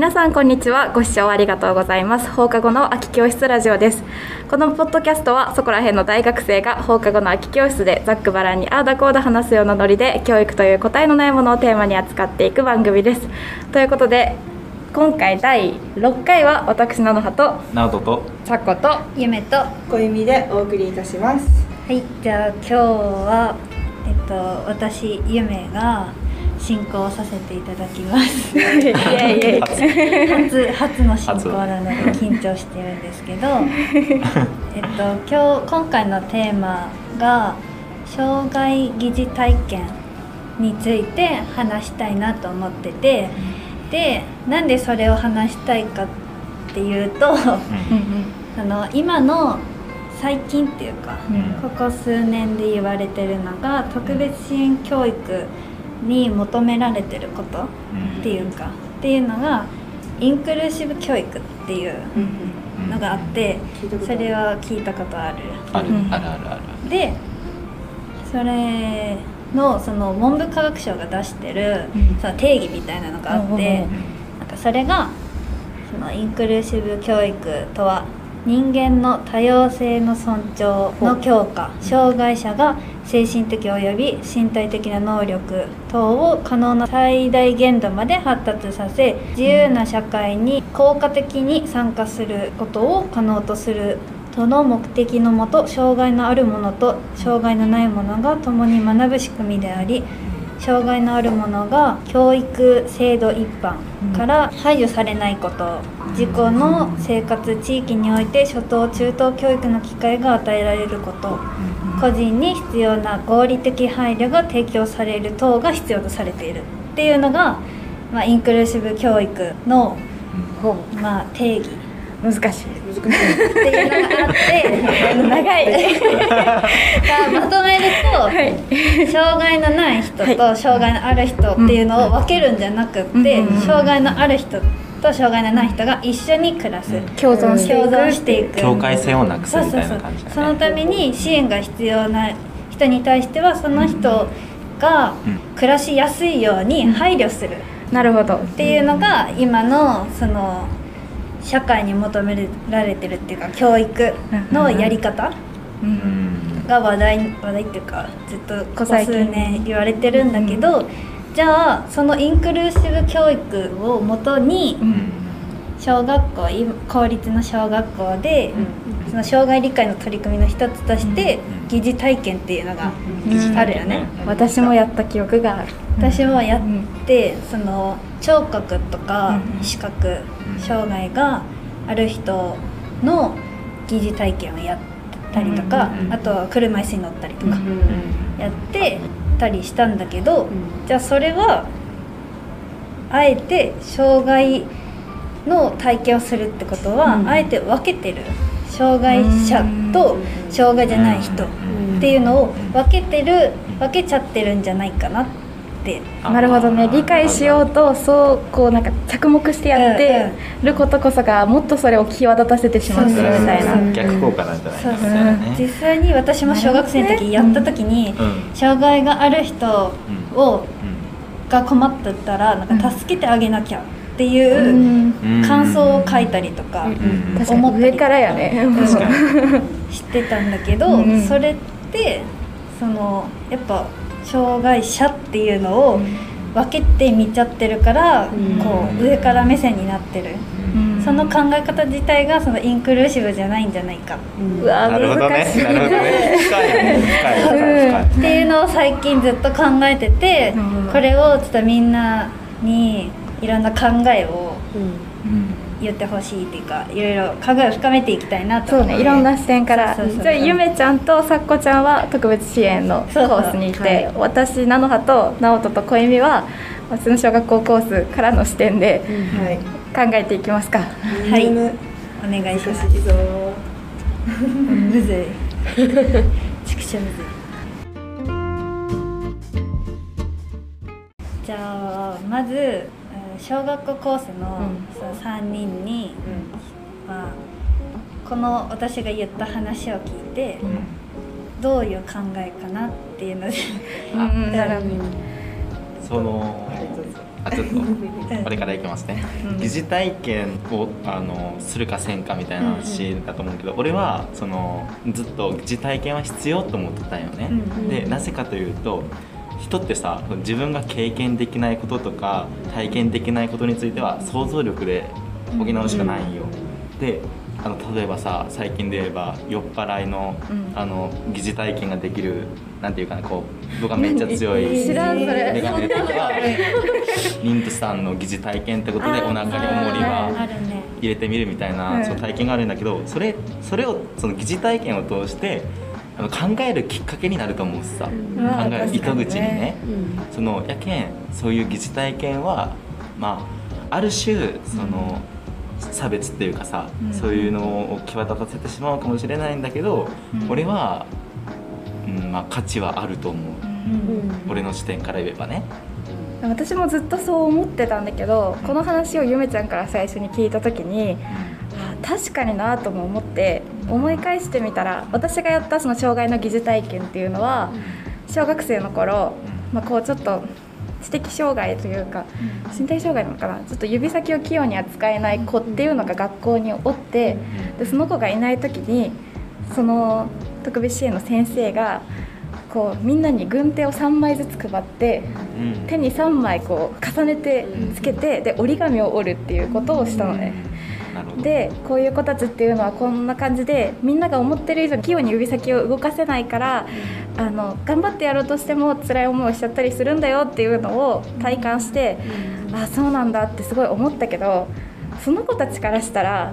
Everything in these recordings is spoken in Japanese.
皆さんこんにちは。ご視聴ありがとうございます。放課後の空き教室ラジオです。このポッドキャストはそこら辺の大学生が放課後の空き教室でざっくばらんにあーだこーだ話すようなノリで教育という答えのないものをテーマに扱っていく番組です。ということで今回第6回は私菜の葉とナオトと。さっこと夢とは小弓でお送りいたします。いじゃあ今日はえっと私夢が進行させていただきます。イエイイエイ初初の進行なので緊張してるんですけど。えっと今日今回のテーマが障害疑似体験について話したいなと思ってて。でなんでそれを話したいかっていうとあの今の最近っていうか、うん。ここ数年で言われてるのが特別支援教育に求められてることっていうか、っていうのがインクルーシブ教育っていうのがあって、それは聞いたことある。ある。うん。あるあるある。でそれのその文部科学省が出してる、うん。その定義みたいなのがあって、なんかそれがそのインクルーシブ教育とは人間の多様性の尊重の強化障害者が精神的及び身体的な能力等を可能な最大限度まで発達させ自由な社会に効果的に参加することを可能とするとの目的のもと障害のある者と障害のない者が共に学ぶ仕組みであり障害のある者が教育制度一般から排除されないこと自己の生活地域において初等中等教育の機会が与えられること個人に必要な合理的配慮が提供される等が必要とされている。っていうのが、まあ、インクルーシブ教育の、ほまあ、定義難しい。難しい。っていうのがあって長い。まとめると、はい。障害のない。人と障害のある人ってい。うのを分けるんじゃなくって、うん障害のある人と障害のない。人が一緒に暮らす、うん共存してい。く境界線をなくすみたい。そうそうそうな感じだねそのために支援が必要な人に対してはその人が暮らしやすい。ように配慮するなるほどってい。うのが今のその社会に求められてるっていうか教育のやり方、が話題話題っていうかずっとここ数最近年言われてるんだけど、じゃあそのインクルーシブ教育をもとにうん。小学校今公立の小学校で、その障害理解の取り組みの一つとしてうん疑似体験っていうのがうん。あるよね。私もやった記憶がある。私もやって、その聴覚とかうん視覚うん障害がある人の疑似体験をやったりとか、うんあとは車椅子に乗ったりとかうんやってたりしたんだけど、じゃあそれはあえて障害の体験をするってことは、うん。あえて分けてる障害者と障害じゃない人っていうのを分けてる分けちゃってるんじゃないかなって。なるほどね。理解しようとそうこうなんか着目してやってることこそがもっとそれを際立たせてしまってるみたいな。逆効果なんじゃないそうそう。かみたいなね実際に私も小学生の時やった時にうん。障害がある人をうん。が困ってたらなんか助けてあげなきゃってういう感想を書いたりとか思ったりとか確かにしてたん。だけど、うん。それってそのやっぱ障害者っていうのを分けて見ちゃってるから、うん。こう上から目線になってる、うん。その考え方自体がそのインクルーシブじゃないん。じゃないかうわなるほどね難しいなるほどね深いっていうのを最近ずっと考えてて、うん。これをちょっとみん。なにいろんな考えをうん。言ってほしいっていうかいろいろ考えを深めていきたいなとそう思ってねいろんな視点から。そうそうそう。じゃあゆめちゃんとさっこちゃんは特別支援のコそうそう。ースにいてはい。私菜の葉と直人と小恵美は普通の小学校コースからの視点ではい。考えていきますか。はい。むむお願いします。むずい。ちくしょむずい。じゃあまずうん小学校コースのうん。その3人に、まあ、この私が言った話を聞いて、どういう考えかなっていうのでそのあちょっと俺からいきますね、疑似体験をあのするかせんかみたいな話だと思うけど、俺はそのずっと疑似体験は必要と思ってたんよね、でなぜかというと人ってさ自分が経験できないこととか体験できないことについては想像力で補うしかないんよ、であの例えばさ最近で言えば酔っ払いの,、あの疑似体験ができるなんていうかなこう僕がめっちゃ強いメガネとか 妊婦さんの疑似体験ってことでお腹に重りあがるね。入れてみるみたいな、うん。その体験があるんだけどそれそれをその疑似体験を通して考えるきっかけになると思うしさ、まあ考える糸口にね。うん。そのやけんそういう疑似体験はまあある種その、差別っていうかさ、そういうのを際立たせてしまうかもしれないんだけど、俺は、うんまあ、価値はあると思う、俺の視点から言えばね。私もずっとそう思ってたんだけどこの話をゆめちゃんから最初に聞いた時にあ確かになとも思って思い返してみたら私がやったその障害の疑似体験っていうのは小学生の頃、まあ、こうちょっと知的障害というか身体障害なのかな？ちょっと指先を器用に扱えない子っていうのが学校におってでその子がいない時にその特別支援の先生がこうみんなに軍手を3枚ずつ配ってうん。手に3枚こう重ねてつけてで折り紙を折るっていうことをしたのね。でこういう子たちっていうのはこんな感じでみんなが思ってる以上に器用に指先を動かせないからあの頑張ってやろうとしても辛い思いをしちゃったりするんだよっていうのを体感してあそうなんだってすごい思ったけどその子たちからしたら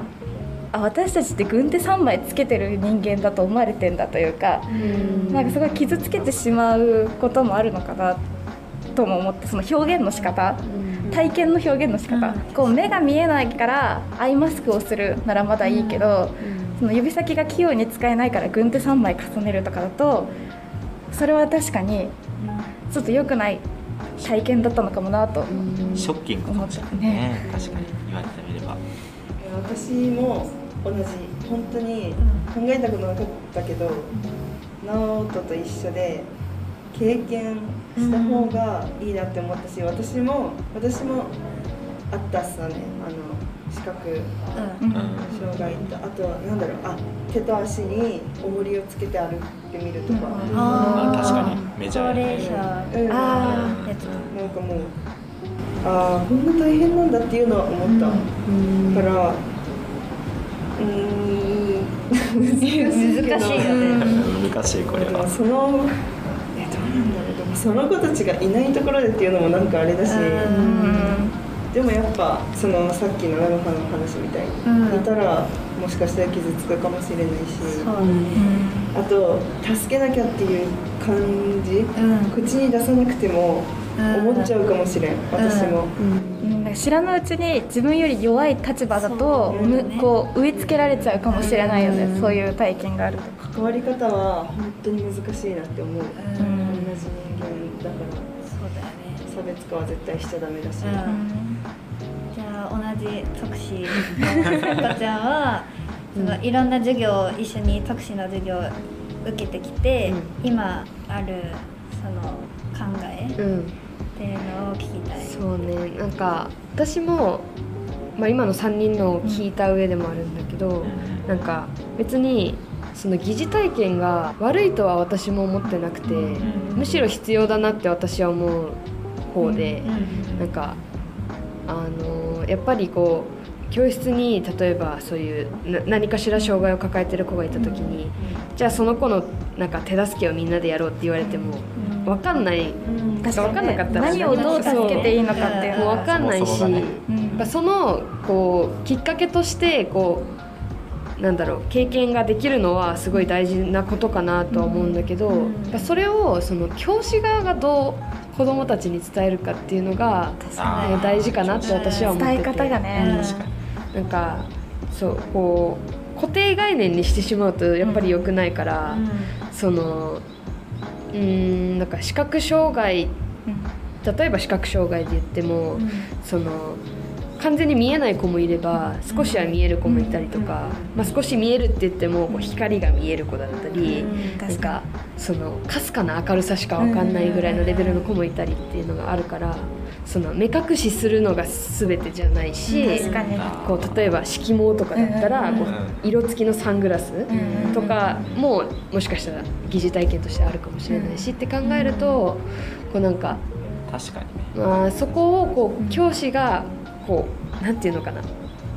あ私たちって軍手3枚つけてる人間だと思われてんだというかなんかすごい傷つけてしまうこともあるのかなとも思ってその表現の仕方体験の表現の仕方、こう目が見えないからアイマスクをするならまだいいけど、その指先が器用に使えないから軍手3枚重ねるとかだとそれは確かにちょっと良くない体験だったのかもなと、ショッキングかもしれないね確かに言われてみれば。私も同じ。本当に考えたことなかったけど直人と一緒で経験した方がいいなって思ったし私も私もあったっすわね。あの視覚うん。障害とあとなんだろう。あ手と足に重りをつけて歩いてみるとか、まあ確かに。メジャ高ーや齢ね者。うん。あやつなんかもうああこんな大変なんだっていうのは思った、からうーん。難しいよね。難しいこれでもはそのその子たちがいないところでっていうのもなんかあれだし、でもやっぱそのさっきの長野の話みたいに、うん。いたらもしかしたら傷つくかもしれないしあと助けなきゃっていう感じ、うん。口に出さなくてもうん。思っちゃうかもしれん、私も。うん。なんか知らぬうちに自分より弱い立場だとこう植え付けられちゃうかもしれないよね、うん。そういう体験があると。関わり方は本当に難しいなって思う、じ人間だから。そうだよね。差別化は絶対しちゃダメだし、うん。じゃあ同じ特使のさこちゃんはそのいろんな授業を一緒に特使の授業を受けてきて、今あるその考えっうん。ていうのを聞きたい。そうね。なんか私も、まあ、今の3人のを聞いた上でもあるんだけど、なんか別にその疑似体験が悪いとは私も思ってなくて、むしろ必要だなって私は思う方で、なんかあのやっぱりこう教室に例えばそういうな何かしら障害を抱えてる子がいた時に、じゃあその子のなんか手助けをみんなでやろうって言われても分かんない、なんか分かんなかったら何をどう助けていいのかっていう分かんないし、そのこうきっかけとしてこうなんだろう経験ができるのはすごい大事なことかなとは思うんだけど、うん。やっぱそれをその教師側がどう子どもたちに伝えるかっていうのが大事かなって私は思ってて。伝え方がね、確かに。なんかそうこう固定概念にしてしまうとやっぱり良くないから、そのうーんなんか視覚障害例えば視覚障害で言っても、その完全に見えない子もいれば少しは見える子もいたりとか、まあ、少し見えるって言ってもこう光が見える子だったり、なんかそのかすかな明るさしか分かんないぐらいのレベルの子もいたりっていうのがあるから。その目隠しするのが全てじゃないし、こう例えば色毛とかだったらこう色付きのサングラスとかももしかしたら疑似体験としてあるかもしれないしって考えるとこうなんか確かにね。まあ、そこをこう教師がこうなんていうのかな。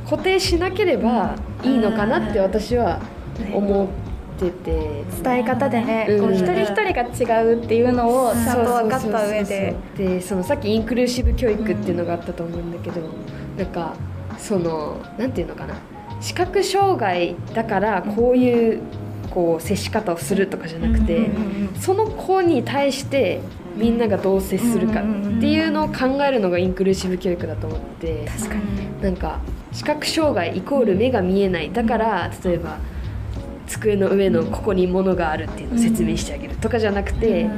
固定しなければいいのかなって私は思ってて。伝え方でね、うん。こう一人一人が違うっていうのをちゃんと分かった上で。でそのさっきインクルーシブ教育っていうのがあったと思うんだけど、なんかそのなんていうのかな。視覚障害だからこういうこう接し方をするとかじゃなくて、その子に対してみんながどう接するかっていうのを考えるのがインクルーシブ教育だと思って確かに。なんか視覚障害イコール目が見えないだから例えば机の上のここに物があるっていうのを説明してあげるとかじゃなくて、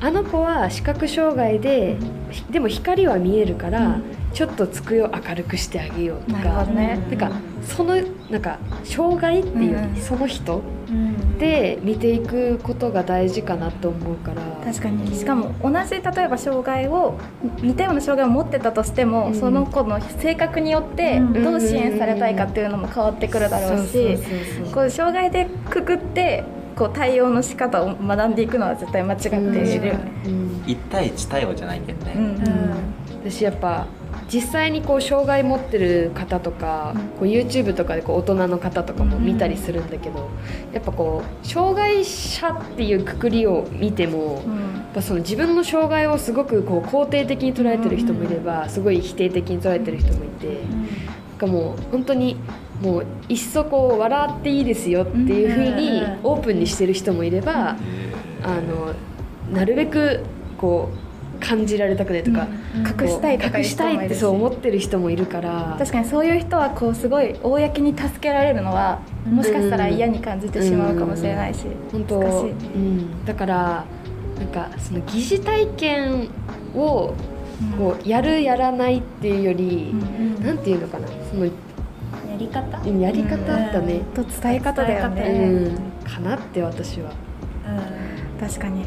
あの子は視覚障害でひでも光は見えるから、ちょっと机を明るくしてあげようとか。なんかそのなんか障害っていうより、うん。その人うんで見ていくことが大事かなと思うから。確かに。しかも同じ例えば障害を似たような障害を持ってたとしても、うん。その子の性格によってうん。どう支援されたいかっていうのも変わってくるだろうし、障害でくくってこう対応の仕方を学んでいくのは絶対間違っている。よね。うん。1対1対応じゃないけどね、うん。うん。私やっぱ実際にこう障害持ってる方とか、こう YouTube とかでこう大人の方とかも見たりするんだけど、やっぱこう障害者っていうくくりを見ても、うん。やっぱその自分の障害をすごくこう肯定的に捉えてる人もいれば、すごい否定的に捉えてる人もいて、なんかもう本当にもういっそこう笑っていいですよっていう風にうん。オープンにしてる人もいれば、あのなるべくこう感じられたくないとか、隠したい隠したいってそう思ってる人もいるから。確かにそういう人はこうすごい公に助けられるのはもしかしたら嫌に感じてしまうかもしれないし、本当、難しいうん、だからなんかその疑似体験をこうやるやらないっていうより、なんていうのかな。そのやり方？うんやり方だね、と伝え方だようね、ん。かなって私はうん。確かに。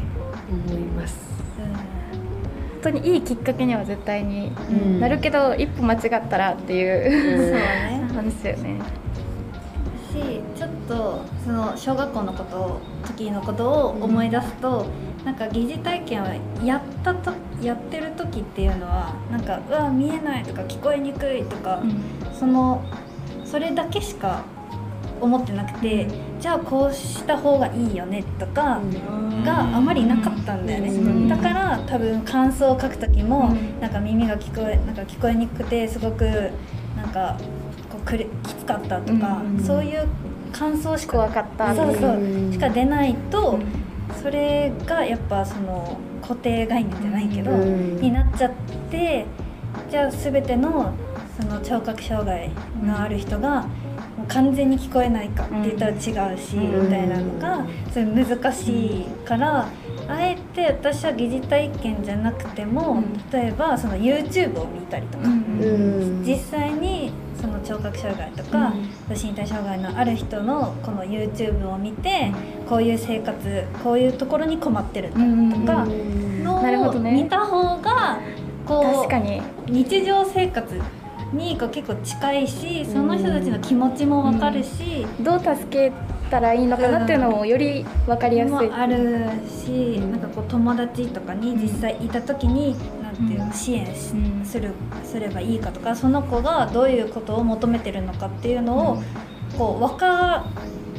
思います。本当にいいきっかけには絶対にうん。なるけど、一歩間違ったらっていう、そうね。話だよね。しちょっとその小学校のことを時のことを思い出すと、なんか疑似体験をやったとやってる時っていうのはなんかうわ見えないとか聞こえにくいとか、そのそれだけしか思ってなくて、じゃあこうした方がいいよねとかがあまりなかったんだよね、うん。だから多分感想を書く時も、うん。なんか耳が聞こえなんか聞こえにくくてすごくなんかこうくれきつかったとか、うん。そういう感想しか怖かったそう。そううんしか出ないと、うん。それがやっぱその固定概念じゃないけど、うん。になっちゃってじゃあ全てのその聴覚障害がある人が、もう完全に聞こえないかって言ったら違うし、うん。みたいなのがそれ難しいから、あえて私は疑似体験じゃなくても、うん。例えばその YouTube を見たりとか、うん。実際にその聴覚障害とか、身体障害のある人のこの YouTube を見てこういう生活こういうところに困ってるんだとかのをなるほどね。見た方がこう確かに。日常生活にこう結構近いしその人たちの気持ちも分かるし、どう助けたらいいのかなっていうのもより分かりやすい、もあるし、なんかこう友達とかに実際いた時に、なんていうのうん。支援するすればいいかとかその子がどういうことを求めてるのかっていうのを、こう分か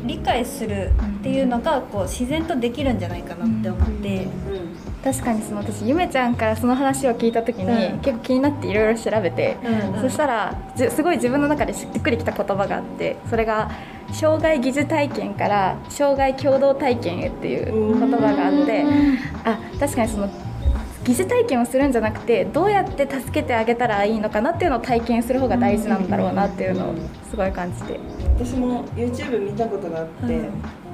理解するっていうのがこう自然とできるんじゃないかなって思って、確かにその私ゆめちゃんからその話を聞いた時に、うん。結構気になっていろいろ調べて、うんそしたらじすごい自分の中でしっくりきた言葉があってそれが障害疑似体験から障害共同体験へっていう言葉があって、あ確かにその疑似体験をするんじゃなくてどうやって助けてあげたらいいのかなっていうのを体験する方が大事なんだろうなっていうのをすごい感じて。私も YouTube 見たことがあって、うん。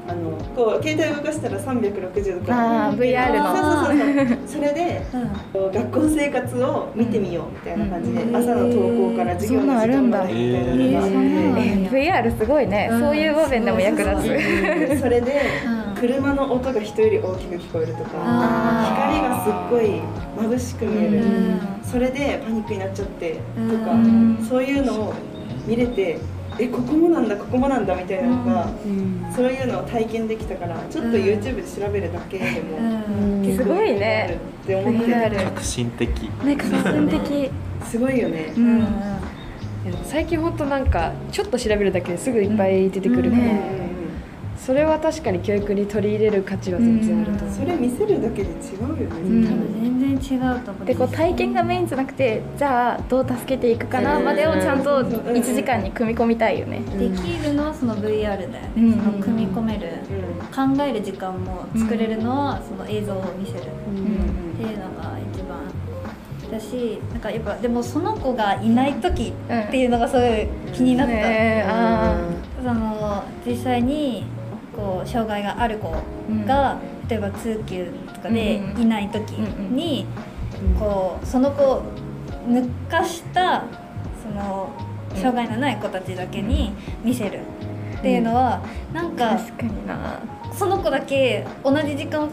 あのこう携帯動かしたら360度あー VR の。そうそうそうそう。それでうん。学校生活を見てみようみたいな感じで、うん。朝の登校から授業の時間までみたいなのがあ VR すごいね、うん。そういう場面でも役立つ。そうそうでそれでうん。車の音が人より大きく聞こえるとかすっごい眩しく見える、うん。それでパニックになっちゃってとか、うん。そういうのを見れてえここもなんだここもなんだみたいなのが、そういうのを体験できたからちょっと YouTube で調べるだけでも、すごいね。って思って。VR 革新的。ね革新的。すごいよね、最近ほんとなんかちょっと調べるだけですぐいっぱい出てくるから、うんうんそれは確かに教育に取り入れる価値は全然あると思う、それ見せるだけで違うよね、うん。多分全然違うと思う。でこう体験がメインじゃなくてじゃあどう助けていくかなまでをちゃんと1時間に組み込みたいよね。できるのはその VR だよね、うん。その組み込める、考える時間も作れるのはその映像を見せる、っていうのが一番だしなんかやっぱでもその子がいない時っていうのがすごい気になった、ねあその実際にこう障害がある子が、例えば通級とかでうんいない時に、こうその子を抜かしたその障害のない子たちだけに見せる。っていうのは、なんーか確かにな。その子だけ同じ時間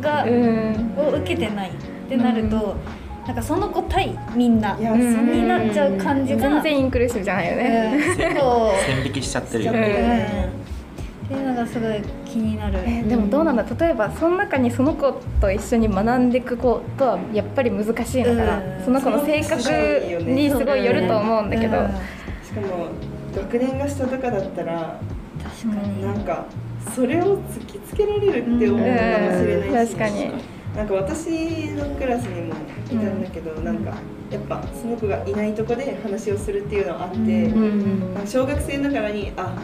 が、うん。を受けてない。ってなると、なんかその子対みんなになっちゃう感じが、全然インクルーシブじゃないよね、うん。結構 線引きしちゃってるようん。ねっていうのがすごい気になる。えーでもどうなんだ？例えばその中にその子と一緒に学んでいくことはやっぱり難しいのかな、うん。その子の性格にすごいよると思うんだけど、うん。しかも学年が下とかだったら確かに、なんかそれを突きつけられるって思うかもしれないし、うん。確かに。なんか私のクラスにもいたんだけど、なんかやっぱその子がいないとこで話をするっていうのはあって、うん。なんか小学生ながらにあ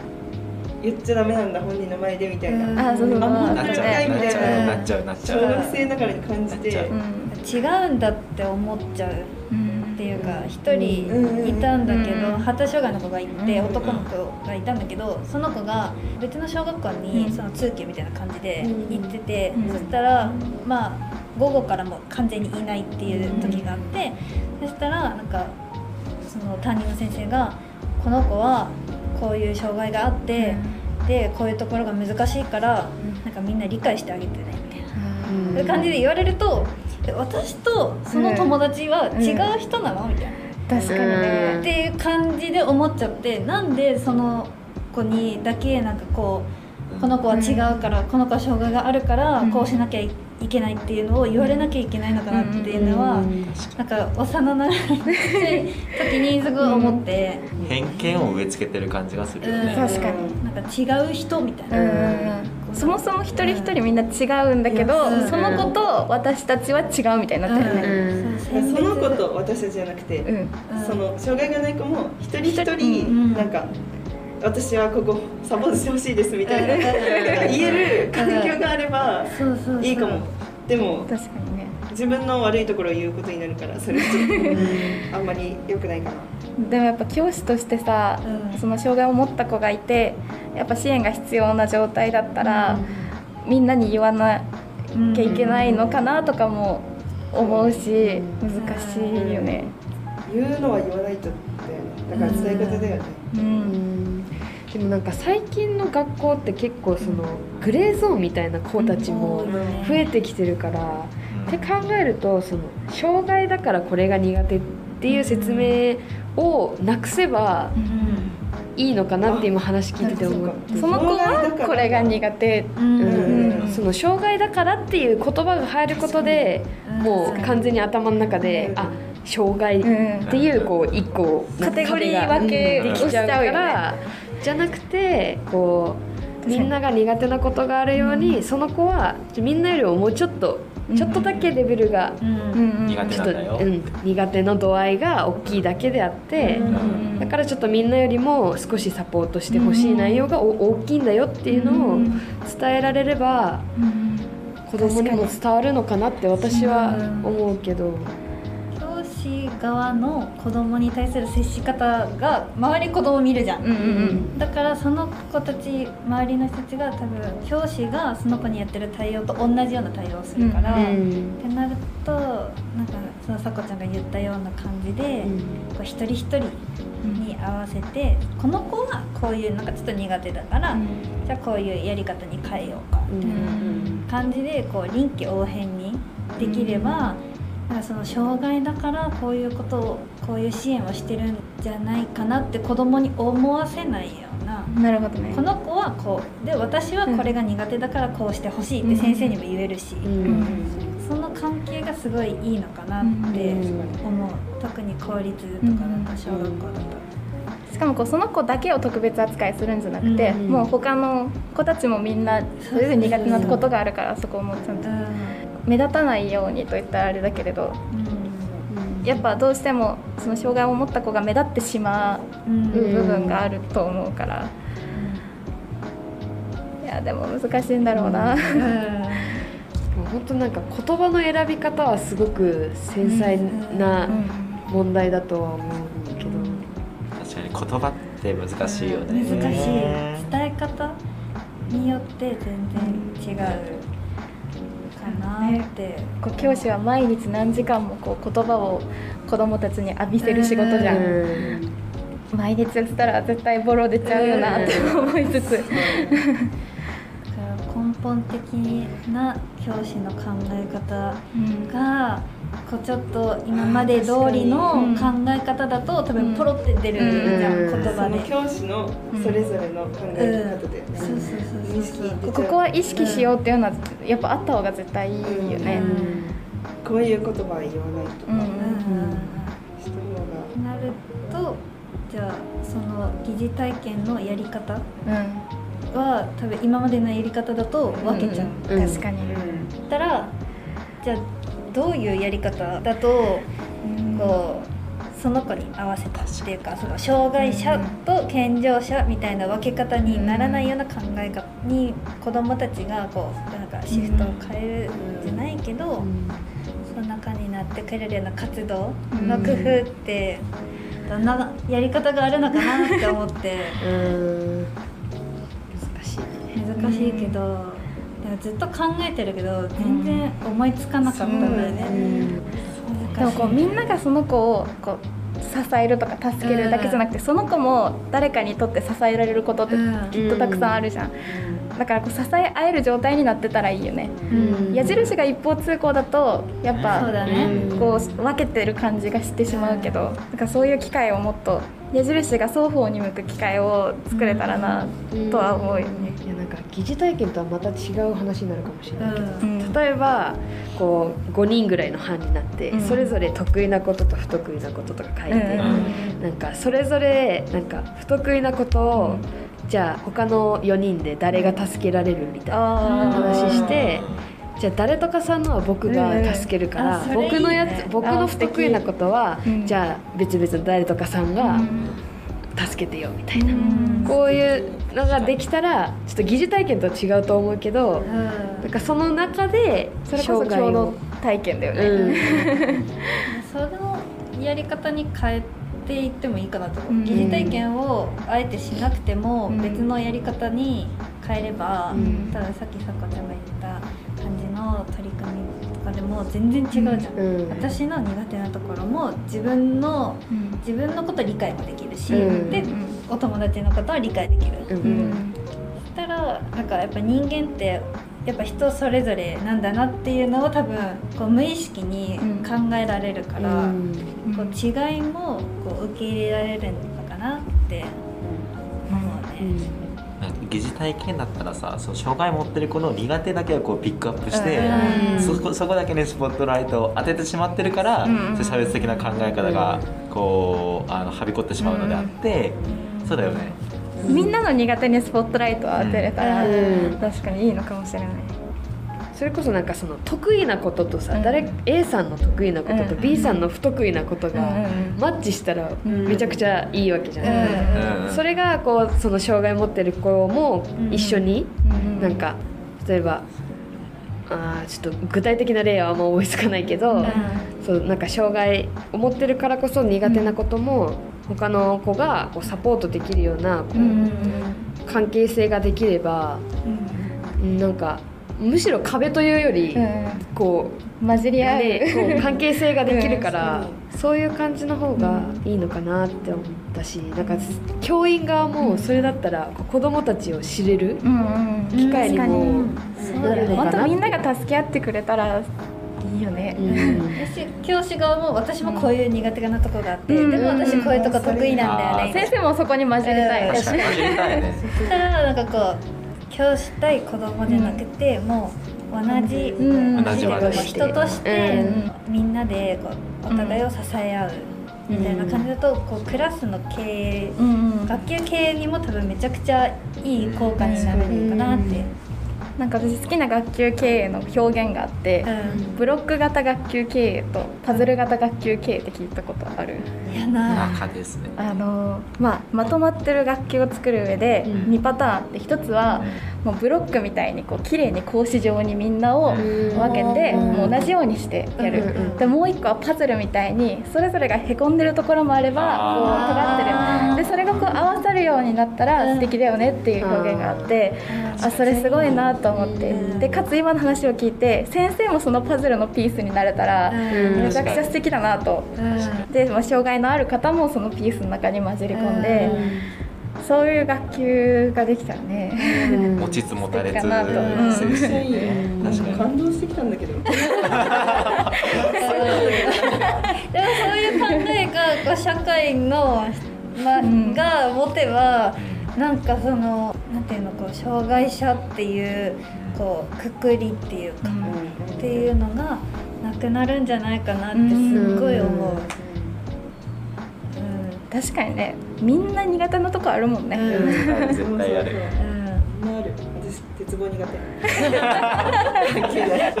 言っちゃダメなんだ本人の前でみたいな、うん。あそうそう。そうあもうなっちゃうなっちゃうなっちゃう。なっちゃ小う学生ながらに感じて、違うんだって思っちゃう。っていうか一人うんいたんだけどうん。発達障害の子がいてうん。男の子がいたんだけどその子が別の小学校にうん。その通級みたいな感じで行っててうん。そしたらまあ午後からも完全にいないっていう時があってそしたらなんかその担任の先生がこの子はこういう障害があってでこういうところが難しいからなんかみんな理解してあげてねみたいな。そういう感じで言われるとえ私とその友達は違う人なの？みたいな。確かにね、っていう感じで思っちゃってなんでその子にだけなんかこうこの子は違うから、この子は障害があるから、うんこうしなきゃいけないっていうのを言われなきゃいけないのかなっていうのは、なんか幼なじみ時にすごい思って、偏見を植え付けてる感じがするよね、うん。確かに。なんか違う人みたいな。うんそもそも一人一人みんな違うんだけど、うんその子と私たちは違うみたいになってるね、うんその子と私たちじゃなくて、うん。うん。その障害がない子も一人一うん人なんか私はここサポートしてほしいですみたいな。言える環境があればいいかも。でも確かにね。自分の悪いところを言うことになるからそれちょっとあんまり良くないかな。でもやっぱ教師としてさ、うん。その障害を持った子がいてやっぱ支援が必要な状態だったら、みんなに言わなきゃいけないのかなとかも思うし、難しいよね。言うのは言わないとだから伝え方だよね。うんでもなんか最近の学校って結構そのグレーゾーンみたいな子たちも増えてきてるから、って考えるとその障害だからこれが苦手っていう説明をなくせばいいのかなって今話聞いてて思ってその子はこれが苦手、うんうん。その障害だからっていう言葉が入ることでもう完全に頭の中であ障害うんっていうこう一個カテゴリー分けできちゃうからじゃなくてこうみんなが苦手なことがあるようにその子はみんなよりももうちょっとちょっとだけレベルがうん。うんうん苦手ちょっと、なうん、苦手の度合いが大きいだけであって、うん。だからちょっとみんなよりも少しサポートしてほしい内容がお大きいんだよっていうのを伝えられれば子供にも伝わるのかなって私は思うけど。側の子供に対する接し方が周り子供見るじゃん、うんうんだからその子たち周りの人たちが多分教師がその子にやってる対応と同じような対応をするから、うんってなそのさこちゃんが言ったような感じで、うん。こう一人一人に合わせて、この子はこういうなんかちょっと苦手だから、じゃあこういうやり方に変えようかみたいな感じでこう臨機応変にできれば、なんかその障害だからこういうことをこういう支援をしてるんじゃないかなって子供に思わせないような。なるほどね。この子はこうで私はこれが苦手だからこうしてほしいって先生にも言えるし、うんその関係がすごいいいのかなって思う、特に公立とかだと小学校だと、しかもこうその子だけを特別扱いするんじゃなくて、うんもう他の子たちもみんなそれぞれ苦手なことがあるからそこもちゃんと目立たないようにと言ったらあれだけれどやっぱどうしてもその障害を持った子が目立ってしまうん。う部分があると思うから、いやでも難しいんだろうな、本当なんか言葉の選び方はすごく繊細な問題だとは思うんだけど、確かに言葉って難しいよね、難しい。伝え方によって全然違う。かなって、こう教師は毎日何時間もこう言葉を子供たちに浴びせる仕事じゃん、うん。毎日やってたら絶対ボロ出ちゃうよなって思いつつ、だから根本的な教師の考え方がこうちょっと今まで通りの考え方だと多分ポロって出るじゃん、うん。言葉で。その教師のそれぞれの考え方だよね、そうそうそう意識そうそう。ここは意識しようっていうのはやっぱあった方が絶対いいよね。こういう言葉は言わないとか、うん。うん。した方が。なるとじゃあその疑似体験のやり方うん。は多分今までのやり方だと分けちゃう、うん。確かに、だったらじゃあどういうやり方だとこうその子に合わせたっていうかその障害者と健常者みたいな分け方にならないような考え方に子どもたちがこうなんかシフトを変えるじゃないけど、その中になってくれるような活動の工夫ってどんなやり方があるのかなって思って。うん。難しいね。難しいけど、ずっと考えてるけど全然思いつかなかったん。だよね。でもこうみんながその子をこう支えるとか助けるだけじゃなくて、その子も誰かにとって支えられることってうん。きっとたくさんあるじゃん、だからこう支え合える状態になってたらいいよね、うん。矢印が一方通行だとやっそうぱだね、うんこう分けてる感じがしてしまうけど、だからそういう機会をもっと矢印が双方に向く機会を作れたらなとは思う。よね。いやなんか疑似体験とはまた違う話になるかもしれないけど、うん。うん。例えばこう5人ぐらいの班になって、うん。それぞれ得意なことと不得意なこととか書いて、うん。なんかそれぞれなんか不得意なことを、じゃあ他の4人で誰が助けられるみたいなあ話して。じゃあ誰とかさんのは僕が助けるから、うん僕のやつ僕の不得意なことは、うん。じゃあ別々の誰とかさんが助けてよみたいな、うん。こういうのができたらちょっと疑似体験とは違うと思うけど、なんかその中でそれこそ共同体験だよね。うん。そのやり方に変えていってもいいかなと思う、うん。疑似体験をあえてしなくてもうん別のやり方に変えれば、うん多分さっきさこちゃんが言った感じの取り組みとかでも全然違うじゃん、うん。私の苦手なところも自分のうん。自分のこと理解もできるし、うん。でお友達のことは理解できる、うん。うん。そしたらなんかやっぱ人間ってやっぱ人それぞれなんだなっていうのを多分こう無意識に考えられるから、うん。こう違いもこう受け入れられるのかなって思うね。疑似体験だったらさそう障害持ってる子の苦手だけをこうピックアップして、うんそこそこだけにスポットライトを当ててしまってるから、うん差別的な考え方がこうあのはびこってしまうのであって、そうだよね。みんなの苦手にスポットライトを当てれたら、うん。確かにいいのかもしれない。それこそなんかその得意なこととさ、うん。誰 A さんの得意なこととうん。B さんの不得意なことがうんマッチしたらん。めちゃくちゃいいわけじゃない、うんうんそれがこうその障害持ってる子も一緒になんか例えばあーちょっと具体的な例はあんま思いつかないけど、そうなんか障害を持ってるからこそ苦手なことも他の子がこうサポートできるようなこう関係性ができればうん。なんかむしろ壁というより、こう混じり合う、ね、こう関係性ができるから、うそう。いう感じの方がいいのかなって思ったしなんか教員側もそれだったら子どもたちを知れるうんうん。機会にもなるのかな本当みんなが助け合ってくれたらいいよね、うん。私教師側も私もこういう苦手なとこがあって、うんでも私こういうとこ得意なんだよね、先生もそこに混じりたい、ね。たらなんかこう教師対子供じゃなくて、もう同じ、人として、うみんなでこうお互いを支え合うみたいな感じだと、こうクラスの経営学級経営にも多分めちゃくちゃいい効果になるのかなって、なんか私好きな学級経営の表現があって、うん。ブロック型学級経営とパズル型学級経営って聞いたことある。いやな。中ですね。あのまあ、まとまってる学級を作る上でうん。2パターンあって1つはもうブロックみたいにこう綺麗に格子状にみんなを分けてうん。もう同じようにしてやる、うんうんでもう1個はパズルみたいにそれぞれがへこんでるところもあればこう尖ってる。でそれ合わさるようになったら素敵だよねっていう表現があってあそれすごいなと思って。うん。でかつ今の話を聞いて先生もそのパズルのピースになれたらうん。めちゃくちゃ素敵だなと。うん。で、まあ、障害のある方もそのピースの中に混じり込んで、そういう学級ができたらね、持ちつ持たれつなと。感動してきたんだけど。でもそういう考えがこう社会の、まうんが持てばなんかそのなんていうのこう障害者っていうこうくくりっていうか、っていうのがなくなるんじゃないかなってすっごい思う。うん。確かにねみんな苦手なとこあるもんね、うん。絶対やる。うん。なる。私鉄棒苦手関係ない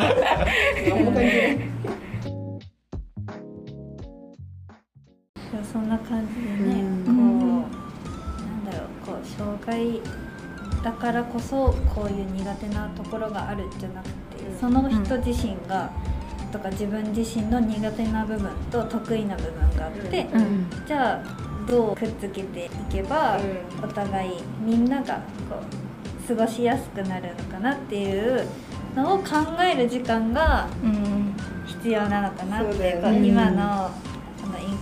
そんな感じでね、うん。こうなんだろうこう障害だからこそこういう苦手なところがあるんじゃなくてその人自身が、とか自分自身の苦手な部分と得意な部分があって、うん。じゃあどうくっつけていけば、お互いみんながこう過ごしやすくなるのかなっていうのを考える時間がうん。必要なのかなっていう今の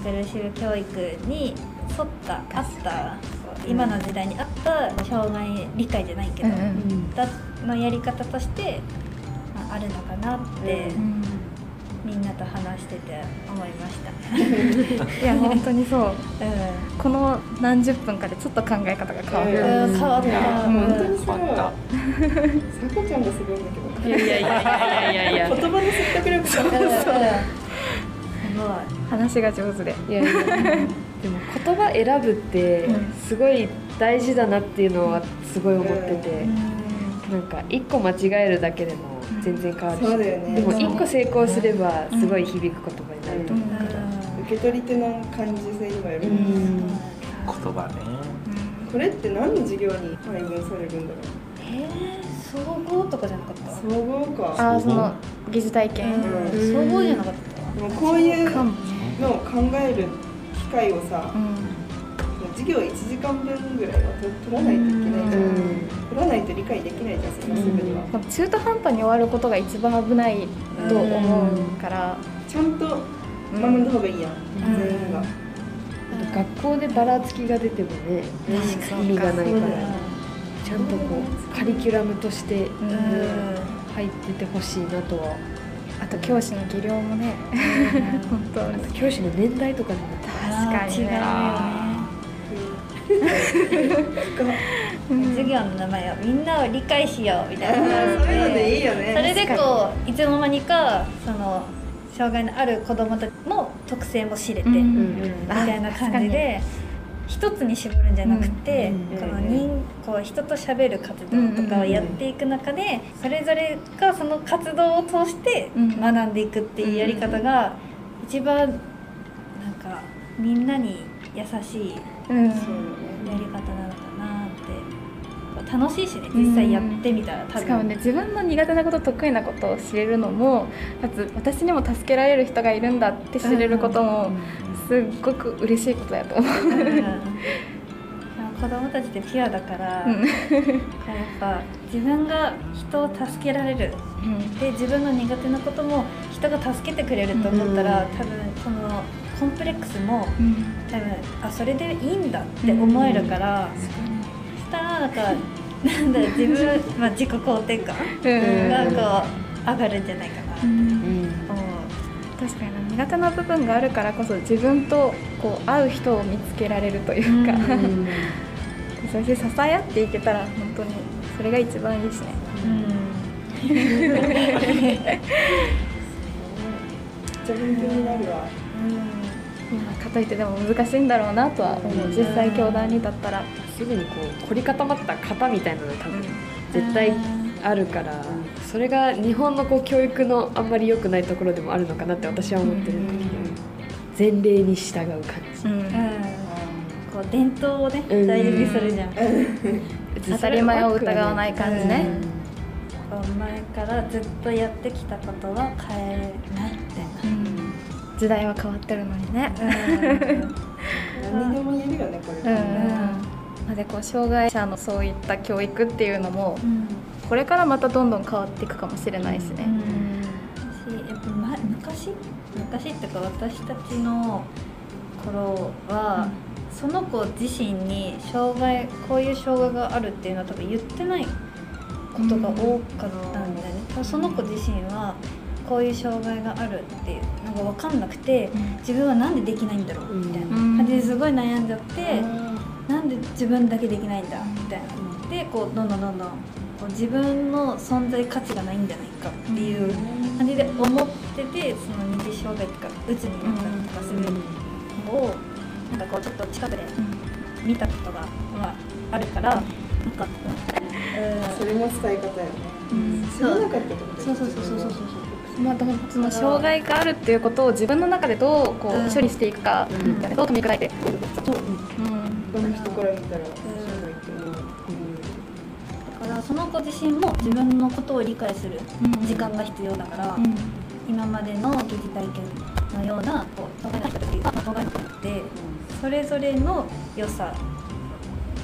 そのインクルーシブ教育に沿ったあった今の時代に合った障害理解じゃないけど、うんうんだのやり方として、まあ、あるのかなって、うん。みんなと話してて思いました。いや本当にそう。うこの何十分かでちょっと考え方が変わる、ん、うん、変わった。いや本当にさ変わった。さこちゃんがすごいんだけど。いやいやいやいやいやいや。言葉の説得力が。うん。うんすごい。話が上手で。いやいや。でも言葉選ぶってうん。すごい大事だなっていうのはすごい思ってて、なんか一個間違えるだけでも全然変わるし、そうだよね。でも一個成功すればすごい響く言葉になると思うから、受け取り手の感受性にもよる、うん。言葉ね。これって何の授業に配分されるんだろえー、総合とかじゃなかった？う総合か。ああその疑似体験、うん。総合じゃなかった？でもこういうのを考える機会をさうん。授業1時間分ぐらいは取取らないといけないじゃん、うん。取らないと理解できないじゃんそん。なすぐには、でも中途半端に終わることが一番危ないと思うから、ちゃんと学んだ方がいいやん、全員が、学校でばらつきが出てもね意味がないからちゃんとこうカリキュラムとしてうん。入っててほしいなとはあと教師の技量もね。本当。に教師の年代とかにも確かにね。違うよね。授業の名前をみんなを理解しようみたいな。そういうのでいいよね。それでこういつの間にかその障害のある子どもたちの特性も知れて、うん。みたいな感じで一つに絞るんじゃなくて、うんこの人こう人と喋る活動とかをやっていく中で、それぞれがその活動を通してうん。学んでいくっていうやり方が一番なんかみんなに優しいうん。そうやり方なのかなって。楽しいしね実際やってみたら多分。しかもね自分の苦手なこと得意なことを知れるのもかつ私にも助けられる人がいるんだって知れることもすっごく嬉しいことだと思う。うん。こ子供たちってピュアだから、うんやっぱ自分が人を助けられる。で自分の苦手なことも人が助けてくれると思ったら、多分そのコンプレックスも多分あそれでいいんだって思えるから、そしたらなんかなんだ自分、まあ、自己肯定感うんがこう上がるんじゃないかな。確かに苦手な部分があるからこそ自分とこう合う人を見つけられるというか、うん。そして支え合っていけたら本当にそれが一番いいしね。めっちゃ勉強になるわ。まあかといってでも難しいんだろうなとは思う。実際教団にだったら。すぐにこう凝り固まった型みたいなのが多分絶対あるからそれが日本のこう教育のあんまり良くないところでもあるのかなって私は思ってるんだけど前例に従う感じうん。うん。こう伝統をねうん。大事にするじゃん、当たり前を疑わない感じね。前からずっとやってきたことは変えないみうん時代は変わってるのにね。何にでも言えるよねこれ。うん。まあでこう障害者のそういった教育っていうのもうんこれからまたどんどん変わっていくかもしれないしね。私やっぱ、ま、昔昔ってか私たちの頃は、その子自身に障害こういう障害があるっていうのは多分言ってないことが多かったんだよね、多分その子自身はこういう障害があるっていうのが分かんなくて自分はなんでできないんだろうみたいな感じですごい悩んじゃって、なんで自分だけできないんだみたいなでこうどんどんどんどん自分の存在価値がないんじゃないかっていう感じで思っててその二次障害とかうつになったりとかするのをなんかこうちょっと近くで見たことがまああるからなんかそれも伝え方よね。知らなかったってことそうそうそうそうそうそうまあ、どうその障害があるっていうことを自分の中でどうこうんう処理していくか、みたいなどう噛み砕いて、そう。うん。他の人から見たら。そうだけどだからその子自身も自分のことを理解する時間が必要だから、今までの疑似体験のようなこう障害の人たちが障害の人ってそれぞれの良さ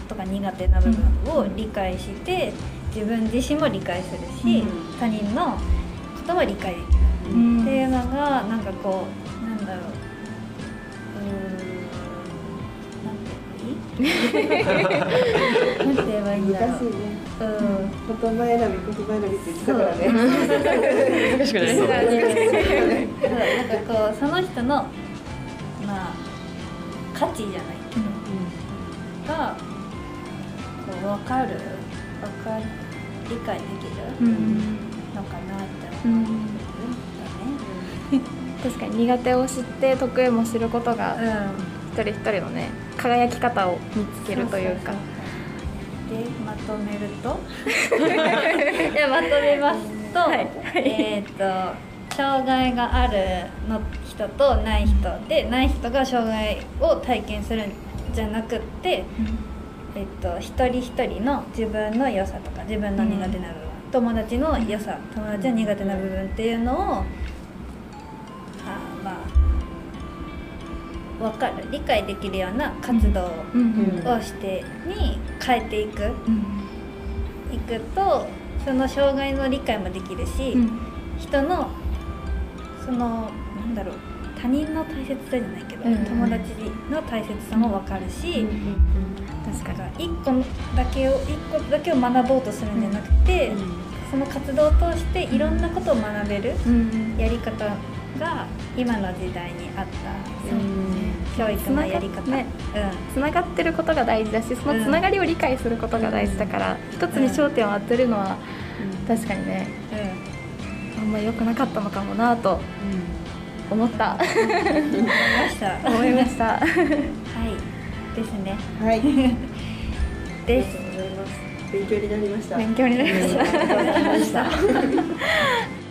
とか苦手な部分を理解して自分自身も理解するし、うん。他人のことも理解できる、うんっていうのがなんかこうなんだろう。うーんなんて言えばいいんだろう難しいねうん言葉選び言葉選びって言ってたからね難しくないそうなんかこうその人のまあ価値じゃないけど、がこう分かる分かる理解できるうんのかなって思うんうん確かに苦手を知って得意も知ることが。一人一人のね輝き方を見つけるというか。でまとめると？いやまとめますと、はい。えっ、と障害があるの人とない人でない人が障害を体験するんじゃなくって、えっと、一人一人の自分の良さとか自分の苦手な部分、友達の良さ友達の苦手な部分っていうのを分かる？理解できるような活動うんをしてに変えていく。うんいくとその障害の理解もできるし、うん。人のそのなんだろう他人の大切さじゃないけど、うん友達の大切さも分かるし、確かなんか一個だけを一個だけを学ぼうとするんじゃなくて、その活動を通していろんなことを学べるにうんやり方が今の時代にあった教育のやり方、ねつながってることが大事だしそのつながりを理解することが大事だから、一つに焦点を当てるのは確かにねうん。うんあんまり良くなかったのかもなと思った。思いました。思いました。はい。ですね。はい。です。勉強になりました。勉強になりました。ありがとうございました